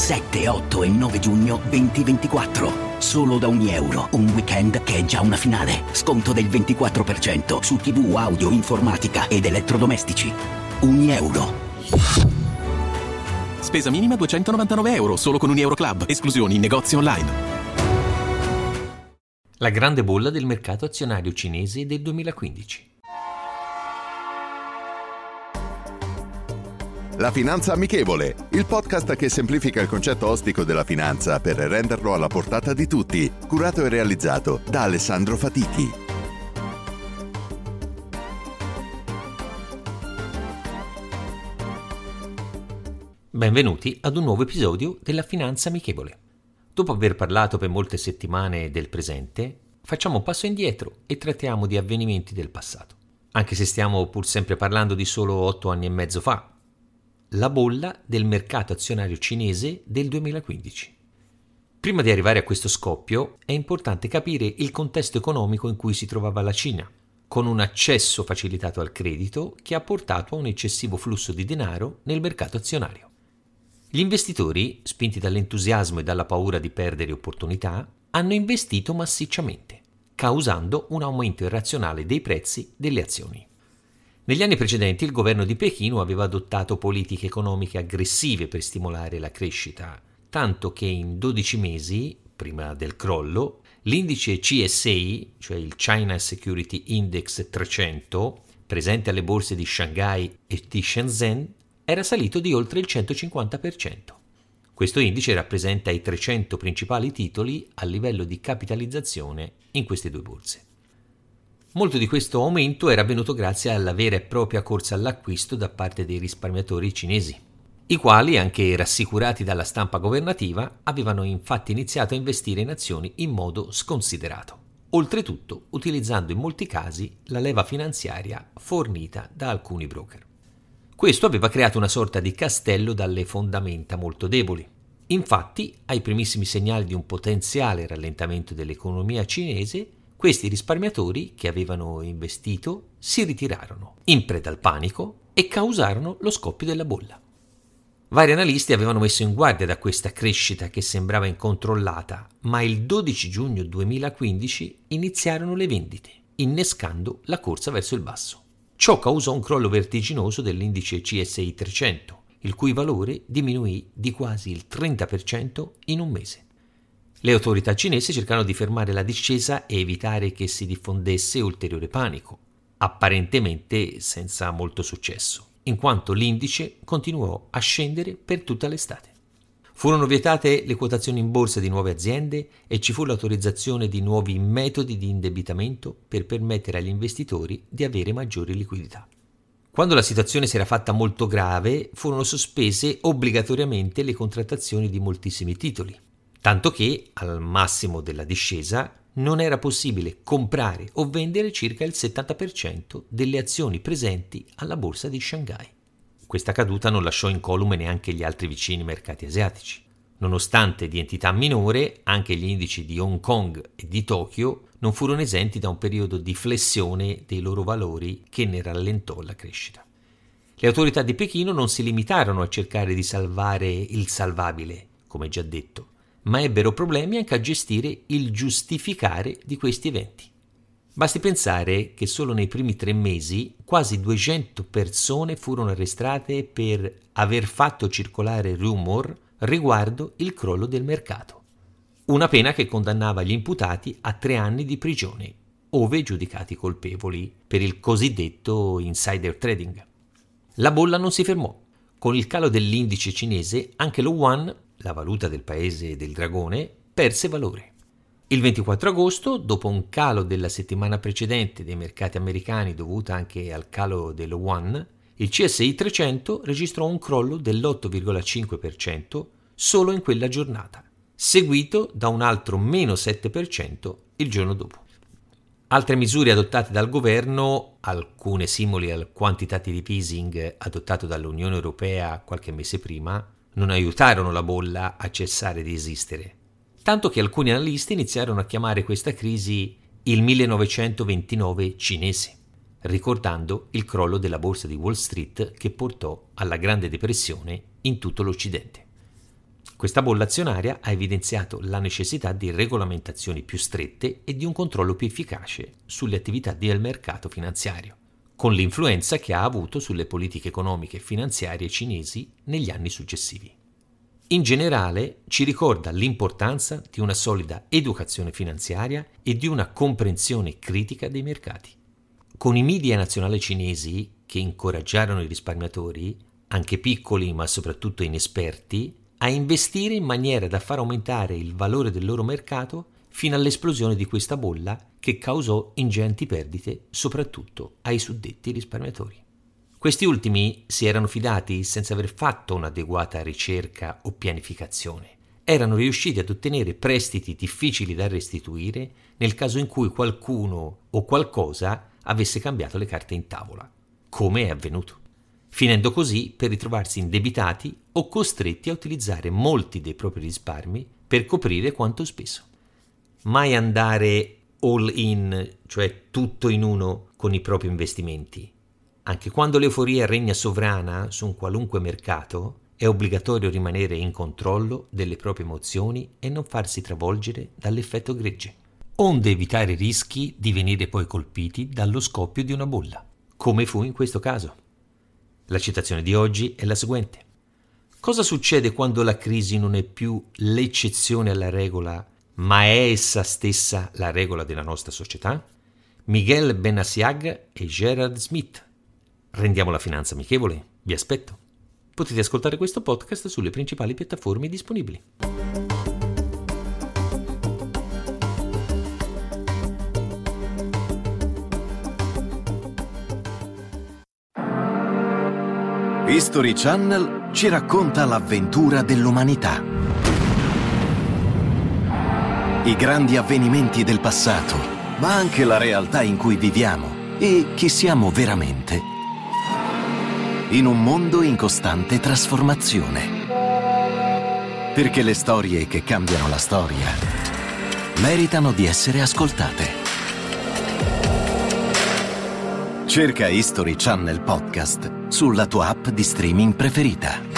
7, 8 e 9 giugno 2024. Solo da ogni euro, un weekend che è già una finale. Sconto del 24% su TV, audio, informatica ed elettrodomestici. Ogni euro. Spesa minima 299 euro, solo con un Euro Club. Esclusioni in negozi online. La grande bolla del mercato azionario cinese del 2015. La Finanza Amichevole, il podcast che semplifica il concetto ostico della finanza per renderlo alla portata di tutti, curato e realizzato da Alessandro Fatichi. Benvenuti ad un nuovo episodio della Finanza Amichevole. Dopo aver parlato per molte settimane del presente, facciamo un passo indietro e trattiamo di avvenimenti del passato. Anche se stiamo pur sempre parlando di solo otto anni e mezzo fa, la bolla del mercato azionario cinese del 2015. Prima di arrivare a questo scoppio è importante capire il contesto economico in cui si trovava la Cina, con un accesso facilitato al credito che ha portato a un eccessivo flusso di denaro nel mercato azionario. Gli investitori, spinti dall'entusiasmo e dalla paura di perdere opportunità, hanno investito massicciamente, causando un aumento irrazionale dei prezzi delle azioni. Negli anni precedenti il governo di Pechino aveva adottato politiche economiche aggressive per stimolare la crescita, tanto che in 12 mesi, prima del crollo, l'indice CSI, cioè il China Security Index 300, presente alle borse di Shanghai e di Shenzhen, era salito di oltre il 150%. Questo indice rappresenta i 300 principali titoli a livello di capitalizzazione in queste due borse. Molto di questo aumento era avvenuto grazie alla vera e propria corsa all'acquisto da parte dei risparmiatori cinesi, i quali, anche rassicurati dalla stampa governativa, avevano infatti iniziato a investire in azioni in modo sconsiderato, oltretutto utilizzando in molti casi la leva finanziaria fornita da alcuni broker. Questo aveva creato una sorta di castello dalle fondamenta molto deboli. Infatti, ai primissimi segnali di un potenziale rallentamento dell'economia cinese, questi risparmiatori che avevano investito si ritirarono in preda al panico e causarono lo scoppio della bolla. Vari analisti avevano messo in guardia da questa crescita che sembrava incontrollata, ma il 12 giugno 2015 iniziarono le vendite, innescando la corsa verso il basso. Ciò causò un crollo vertiginoso dell'indice CSI 300, il cui valore diminuì di quasi il 30% in un mese. Le autorità cinesi cercarono di fermare la discesa e evitare che si diffondesse ulteriore panico, apparentemente senza molto successo, in quanto l'indice continuò a scendere per tutta l'estate. Furono vietate le quotazioni in borsa di nuove aziende e ci fu l'autorizzazione di nuovi metodi di indebitamento per permettere agli investitori di avere maggiori liquidità. Quando la situazione si era fatta molto grave, furono sospese obbligatoriamente le contrattazioni di moltissimi titoli, tanto che al massimo della discesa non era possibile comprare o vendere circa il 70% delle azioni presenti alla borsa di Shanghai. Questa caduta non lasciò incolume neanche gli altri vicini mercati asiatici. Nonostante di entità minore, anche gli indici di Hong Kong e di Tokyo non furono esenti da un periodo di flessione dei loro valori che ne rallentò la crescita. Le autorità di Pechino non si limitarono a cercare di salvare il salvabile, come già detto, ma ebbero problemi anche a gestire il giustificare di questi eventi. Basti pensare che solo nei primi tre mesi quasi 200 persone furono arrestate per aver fatto circolare rumor riguardo il crollo del mercato. Una pena che condannava gli imputati a tre anni di prigione, ove giudicati colpevoli per il cosiddetto insider trading. La bolla non si fermò. Con il calo dell'indice cinese, anche lo yuan la valuta del paese del dragone, perse valore. Il 24 agosto, dopo un calo della settimana precedente dei mercati americani dovuta anche al calo dello yuan, il CSI 300 registrò un crollo dell'8,5% solo in quella giornata, seguito da un altro meno 7% il giorno dopo. Altre misure adottate dal governo, alcune simili al quantitative easing adottato dall'Unione Europea qualche mese prima, non aiutarono la bolla a cessare di esistere, tanto che alcuni analisti iniziarono a chiamare questa crisi il 1929 cinese, ricordando il crollo della borsa di Wall Street che portò alla Grande Depressione in tutto l'Occidente. Questa bolla azionaria ha evidenziato la necessità di regolamentazioni più strette e di un controllo più efficace sulle attività del mercato finanziario, con l'influenza che ha avuto sulle politiche economiche e finanziarie cinesi negli anni successivi. In generale ci ricorda l'importanza di una solida educazione finanziaria e di una comprensione critica dei mercati. Con i media nazionali cinesi che incoraggiarono i risparmiatori, anche piccoli ma soprattutto inesperti, a investire in maniera da far aumentare il valore del loro mercato fino all'esplosione di questa bolla che causò ingenti perdite soprattutto ai suddetti risparmiatori. Questi ultimi si erano fidati senza aver fatto un'adeguata ricerca o pianificazione. Erano riusciti ad ottenere prestiti difficili da restituire nel caso in cui qualcuno o qualcosa avesse cambiato le carte in tavola, come è avvenuto, finendo così per ritrovarsi indebitati o costretti a utilizzare molti dei propri risparmi per coprire quanto speso. Mai andare all in, cioè tutto in uno con i propri investimenti anche quando l'euforia regna sovrana su un qualunque mercato, è obbligatorio rimanere in controllo delle proprie emozioni e non farsi travolgere dall'effetto gregge, onde evitare rischi di venire poi colpiti dallo scoppio di una bolla, come fu in questo caso. La citazione di oggi è la seguente. Cosa succede quando la crisi non è più l'eccezione alla regola, ma è essa stessa la regola della nostra società? Miguel Benassiag e Gerard Smith Rendiamo la finanza amichevole? Vi aspetto. Potete ascoltare questo podcast sulle principali piattaforme disponibili. History Channel ci racconta l'avventura dell'umanità. I grandi avvenimenti del passato, ma anche la realtà in cui viviamo e chi siamo veramente in un mondo in costante trasformazione. Perché le storie che cambiano la storia meritano di essere ascoltate. Cerca History Channel Podcast sulla tua app di streaming preferita.